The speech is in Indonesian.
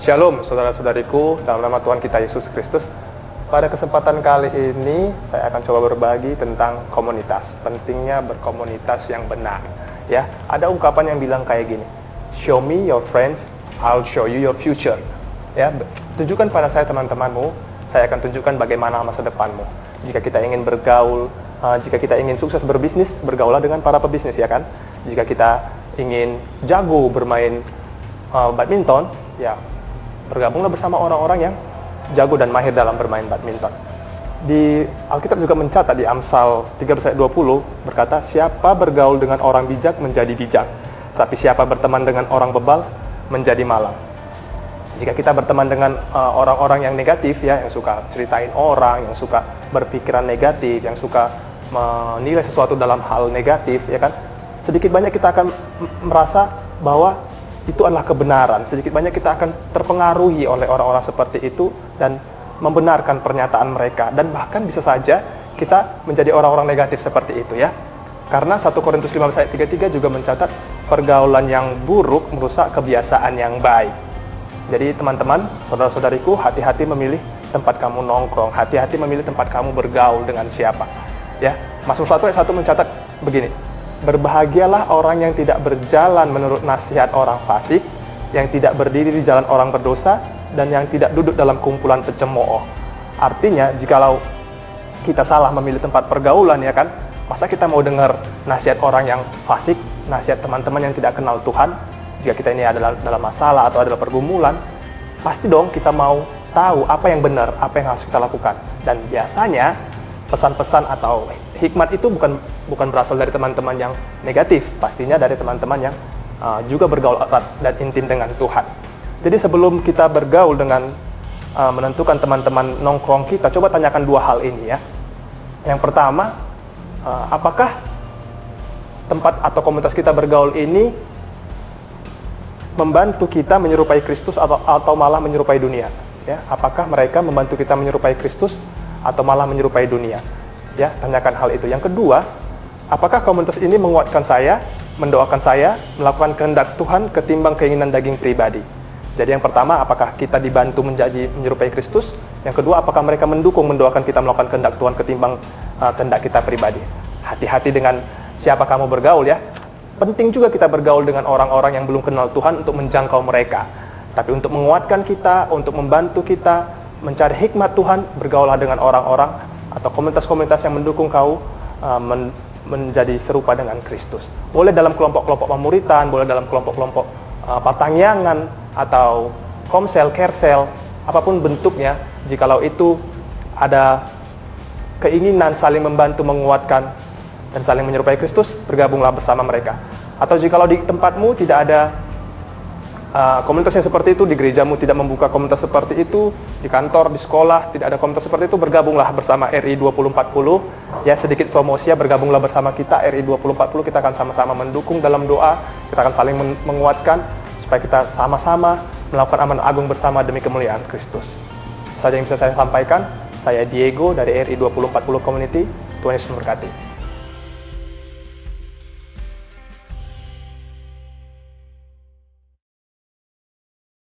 Shalom saudara-saudariku dalam nama Tuhan kita Yesus Kristus. Pada kesempatan kali ini saya akan coba berbagi tentang komunitas. Pentingnya berkomunitas yang benar. Ya, ada ungkapan yang bilang kayak gini. Show me your friends, I'll show you your future. Ya, tunjukkan pada saya teman-temanmu, saya akan tunjukkan bagaimana masa depanmu. Jika kita ingin bergaul, uh, jika kita ingin sukses berbisnis, bergaulah dengan para pebisnis ya kan. Jika kita ingin jago bermain uh, badminton, ya bergabunglah bersama orang-orang yang jago dan mahir dalam bermain badminton. Di Alkitab juga mencatat di Amsal 13 ayat 20 berkata, siapa bergaul dengan orang bijak menjadi bijak, tapi siapa berteman dengan orang bebal menjadi malang. Jika kita berteman dengan uh, orang-orang uh, yang negatif ya, yang suka ceritain orang, yang suka berpikiran negatif, yang suka menilai sesuatu dalam hal negatif ya kan, sedikit banyak kita akan merasa bahwa itu adalah kebenaran. Sedikit banyak kita akan terpengaruhi oleh orang-orang seperti itu dan membenarkan pernyataan mereka dan bahkan bisa saja kita menjadi orang-orang negatif seperti itu ya. Karena 1 Korintus 15 ayat 33 juga mencatat pergaulan yang buruk merusak kebiasaan yang baik. Jadi teman-teman, saudara-saudariku, hati-hati memilih tempat kamu nongkrong, hati-hati memilih tempat kamu bergaul dengan siapa. Ya, Mazmur 1 ayat 1 mencatat begini, Berbahagialah orang yang tidak berjalan menurut nasihat orang fasik, yang tidak berdiri di jalan orang berdosa, dan yang tidak duduk dalam kumpulan pecemooh. Artinya, jikalau kita salah memilih tempat pergaulan ya kan, masa kita mau dengar nasihat orang yang fasik, nasihat teman-teman yang tidak kenal Tuhan, jika kita ini adalah dalam masalah atau adalah pergumulan, pasti dong kita mau tahu apa yang benar, apa yang harus kita lakukan. Dan biasanya pesan-pesan atau hikmat itu bukan bukan berasal dari teman-teman yang negatif, pastinya dari teman-teman yang uh, juga bergaul erat dan intim dengan Tuhan. Jadi sebelum kita bergaul dengan uh, menentukan teman-teman nongkrong kita, coba tanyakan dua hal ini ya. Yang pertama, uh, apakah tempat atau komunitas kita bergaul ini membantu kita menyerupai Kristus atau atau malah menyerupai dunia? Ya, apakah mereka membantu kita menyerupai Kristus atau malah menyerupai dunia? Ya, tanyakan hal itu. Yang kedua, apakah komunitas ini menguatkan saya, mendoakan saya, melakukan kehendak Tuhan ketimbang keinginan daging pribadi? Jadi yang pertama, apakah kita dibantu menjadi menyerupai Kristus? Yang kedua, apakah mereka mendukung mendoakan kita melakukan kehendak Tuhan ketimbang uh, kehendak kita pribadi? Hati-hati dengan siapa kamu bergaul ya. Penting juga kita bergaul dengan orang-orang yang belum kenal Tuhan untuk menjangkau mereka. Tapi untuk menguatkan kita, untuk membantu kita mencari hikmat Tuhan, bergaulah dengan orang-orang atau komunitas-komunitas yang mendukung kau uh, men menjadi serupa dengan Kristus. Boleh dalam kelompok-kelompok pemuritan, boleh dalam kelompok-kelompok uh, pertangyangan atau komsel, kersel, apa pun bentuknya, jikalau itu ada keinginan saling membantu menguatkan dan saling menyerupai Kristus, bergabunglah bersama mereka. Atau jikalau di tempatmu tidak ada uh, komunitas yang seperti itu di gerejamu tidak membuka komunitas seperti itu di kantor di sekolah tidak ada komunitas seperti itu bergabunglah bersama RI 2040 ya sedikit promosi ya bergabunglah bersama kita RI 2040 kita akan sama-sama mendukung dalam doa kita akan saling menguatkan supaya kita sama-sama melakukan amanah agung bersama demi kemuliaan Kristus. Saja yang bisa saya sampaikan saya Diego dari RI 2040 Community. Tuhan Yesus memberkati